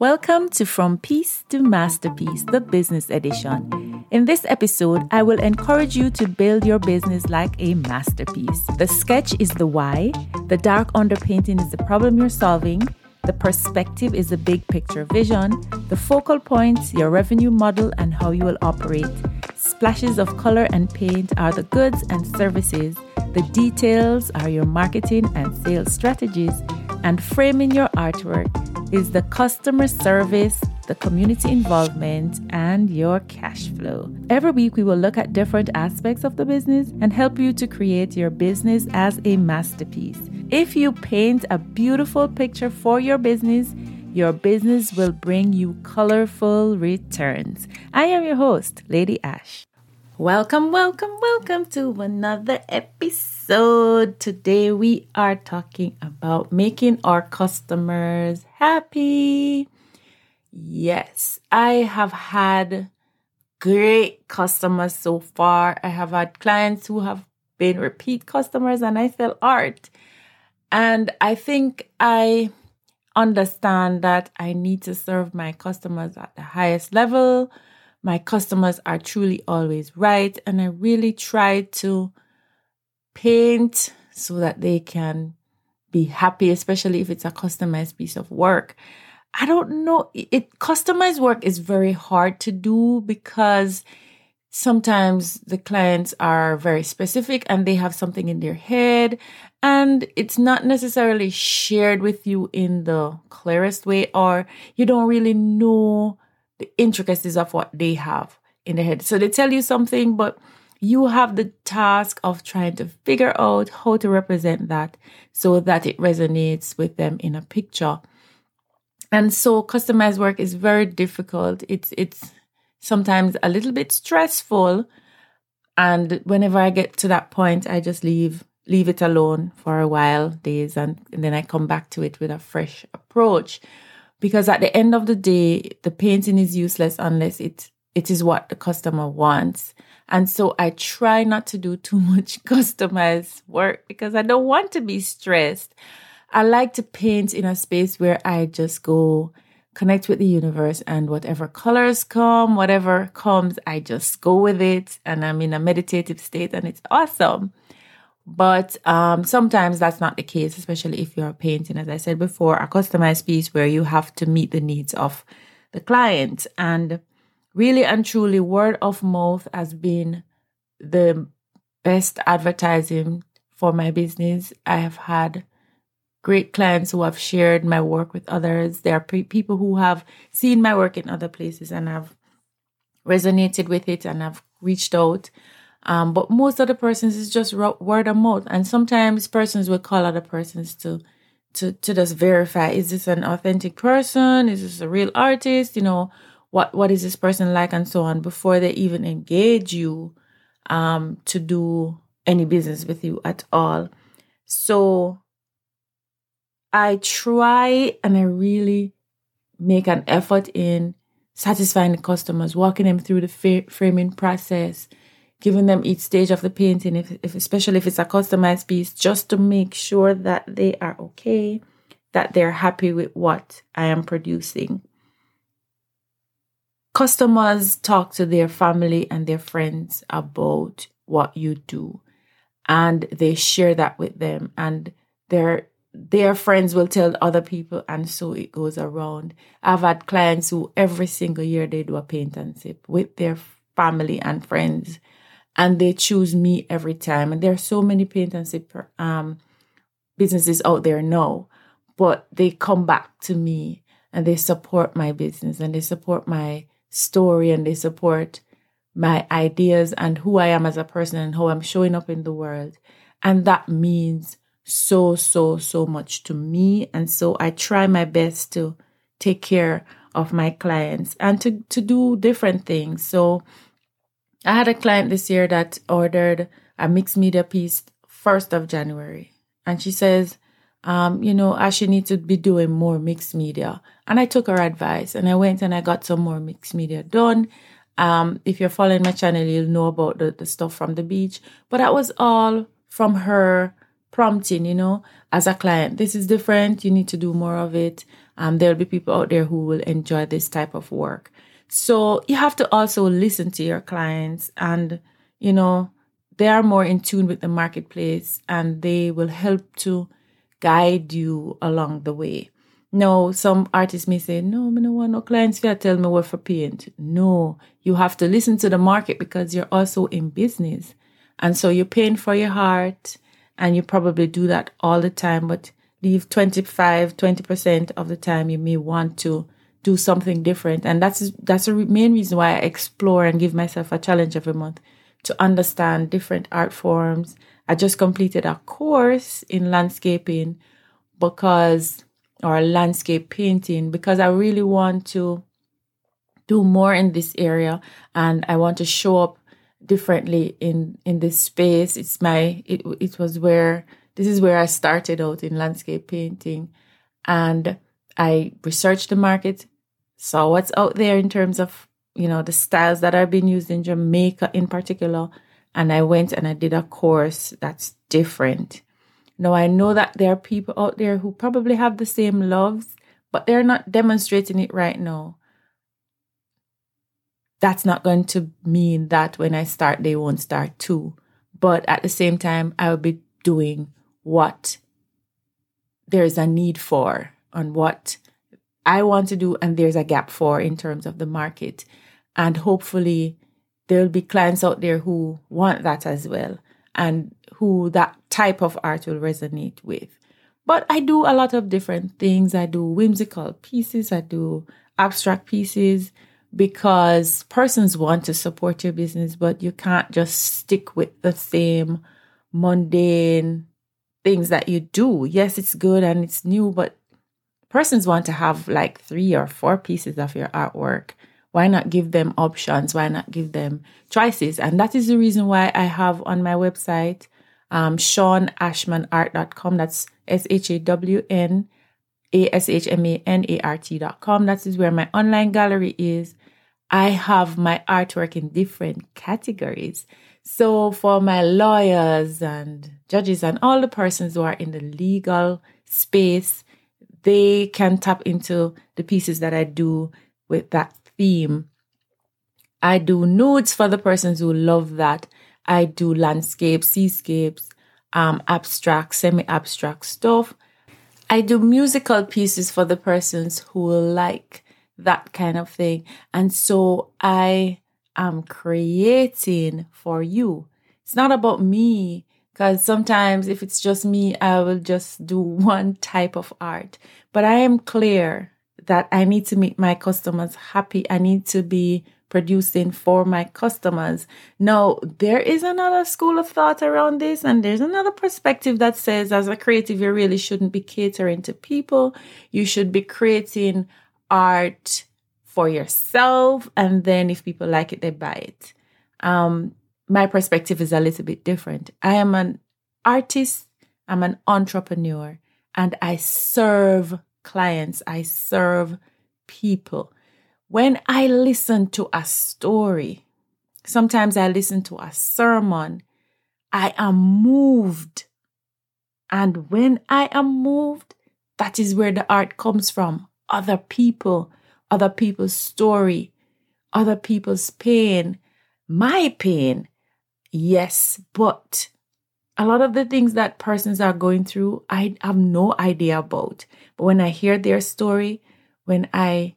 Welcome to From Piece to Masterpiece, the business edition. In this episode, I will encourage you to build your business like a masterpiece. The sketch is the why, the dark underpainting is the problem you're solving, the perspective is the big picture vision, the focal points, your revenue model, and how you will operate. Splashes of color and paint are the goods and services. The details are your marketing and sales strategies, and framing your artwork is the customer service, the community involvement, and your cash flow. Every week, we will look at different aspects of the business and help you to create your business as a masterpiece. If you paint a beautiful picture for your business, your business will bring you colorful returns. I am your host, Lady Ash. Welcome, welcome, welcome to another episode. Today we are talking about making our customers happy. Yes, I have had great customers so far. I have had clients who have been repeat customers and I feel art. And I think I understand that I need to serve my customers at the highest level my customers are truly always right. And I really try to paint so that they can be happy, especially if it's a customized piece of work. I don't know. It customized work is very hard to do because sometimes the clients are very specific and they have something in their head and it's not necessarily shared with you in the clearest way or you don't really know the intricacies of what they have in their head. So they tell you something, but you have the task of trying to figure out how to represent that so that it resonates with them in a picture. And so customized work is very difficult. It's it's sometimes a little bit stressful. And whenever I get to that point, I just leave leave it alone for a while, days, and, and then I come back to it with a fresh approach because at the end of the day the painting is useless unless it it is what the customer wants. And so i try not to do too much customized work because i don't want to be stressed. I like to paint in a space where i just go connect with the universe and whatever colors come whatever comes i just go with it and i'm in a meditative state and it's awesome but um, sometimes that's not the case, especially if you're painting, as I said before, a customized piece where you have to meet the needs of the client. And really and truly, word of mouth has been the best advertising for my business. I have had great clients who have shared my work with others. There are pre- people who have seen my work in other places and have resonated with it and have reached out. Um, but most of the persons is just word of mouth, and sometimes persons will call other persons to to to just verify: is this an authentic person? Is this a real artist? You know, what what is this person like, and so on, before they even engage you um, to do any business with you at all. So I try and I really make an effort in satisfying the customers, walking them through the framing process, giving them each stage of the painting, if, if especially if it's a customized piece, just to make sure that they are okay, that they're happy with what I am producing. Customers talk to their family and their friends about what you do, and they share that with them, and their their friends will tell other people, and so it goes around. I've had clients who every single year they do a paint and sip with their family and friends and they choose me every time. And there are so many paint and sip um, businesses out there now, but they come back to me and they support my business and they support my story and they support my ideas and who I am as a person and how I'm showing up in the world. And that means so, so, so much to me. And so I try my best to take care of my clients and to, to do different things. So I had a client this year that ordered a mixed media piece first of January, and she says, um, you know, I should need to be doing more mixed media. And I took her advice, and I went and I got some more mixed media done. Um, if you're following my channel, you'll know about the, the stuff from the beach. But that was all from her prompting, you know, as a client. This is different. You need to do more of it. Um, there'll be people out there who will enjoy this type of work. So you have to also listen to your clients and, you know, they are more in tune with the marketplace and they will help to guide you along the way. No, some artists may say, no, I don't want no clients to tell me what for paint. No, you have to listen to the market because you're also in business. And so you're paying for your heart and you probably do that all the time, but leave 25, 20% of the time you may want to do something different. And that's, that's the main reason why I explore and give myself a challenge every month to understand different art forms. I just completed a course in landscaping because, or landscape painting, because I really want to do more in this area and I want to show up differently in in this space. It's my it it was where this is where I started out in landscape painting and I researched the market, saw what's out there in terms of you know, the styles that are being used in Jamaica in particular. And I went and I did a course that's different. Now, I know that there are people out there who probably have the same loves, but they're not demonstrating it right now. That's not going to mean that when I start, they won't start too. But at the same time, I will be doing what there's a need for and what I want to do, and there's a gap for in terms of the market. And hopefully, there'll be clients out there who want that as well and who that type of art will resonate with. But I do a lot of different things. I do whimsical pieces, I do abstract pieces because persons want to support your business, but you can't just stick with the same mundane things that you do. Yes, it's good and it's new, but persons want to have like three or four pieces of your artwork why not give them options? Why not give them choices? And that is the reason why I have on my website, um, shawnashmanart.com. That's S H A W N A S H M A N A R T.com. That is where my online gallery is. I have my artwork in different categories. So for my lawyers and judges and all the persons who are in the legal space, they can tap into the pieces that I do with that theme. I do nudes for the persons who love that. I do landscapes, seascapes, um, abstract, semi abstract stuff. I do musical pieces for the persons who like that kind of thing. And so I am creating for you. It's not about me because sometimes if it's just me, I will just do one type of art. But I am clear that I need to make my customers happy. I need to be producing for my customers. Now, there is another school of thought around this, and there's another perspective that says, as a creative, you really shouldn't be catering to people. You should be creating art for yourself, and then if people like it, they buy it. Um, my perspective is a little bit different. I am an artist, I'm an entrepreneur, and I serve clients, I serve people. When I listen to a story, sometimes I listen to a sermon, I am moved. And when I am moved, that is where the art comes from. Other people, other people's story, other people's pain, my pain. Yes, but a lot of the things that persons are going through, I have no idea about. But when I hear their story, when I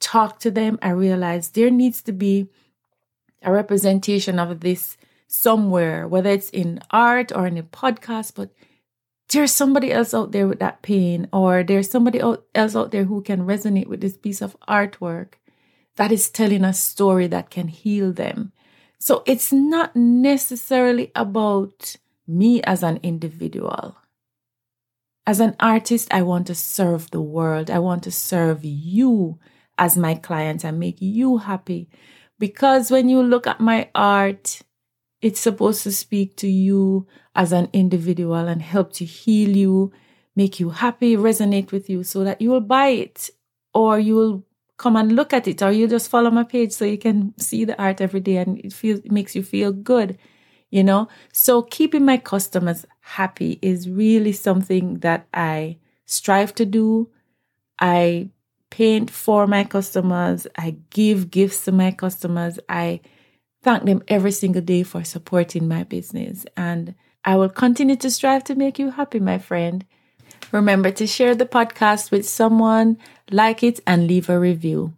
talk to them, I realize there needs to be a representation of this somewhere, whether it's in art or in a podcast, but there's somebody else out there with that pain, or there's somebody else out there who can resonate with this piece of artwork that is telling a story that can heal them. So it's not necessarily about me as an individual. As an artist, I want to serve the world. I want to serve you as my client and make you happy. Because when you look at my art, it's supposed to speak to you as an individual and help to heal you, make you happy, resonate with you so that you will buy it or you will come and look at it or you just follow my page so you can see the art every day and it feels it makes you feel good you know? So keeping my customers happy is really something that I strive to do. I paint for my customers. I give gifts to my customers. I thank them every single day for supporting my business. And I will continue to strive to make you happy, my friend. Remember to share the podcast with someone, like it, and leave a review.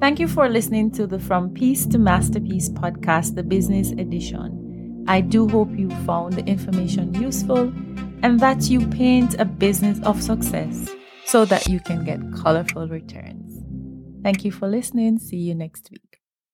Thank you for listening to the From Peace to Masterpiece podcast, the business edition. I do hope you found the information useful and that you paint a business of success so that you can get colorful returns. Thank you for listening. See you next week.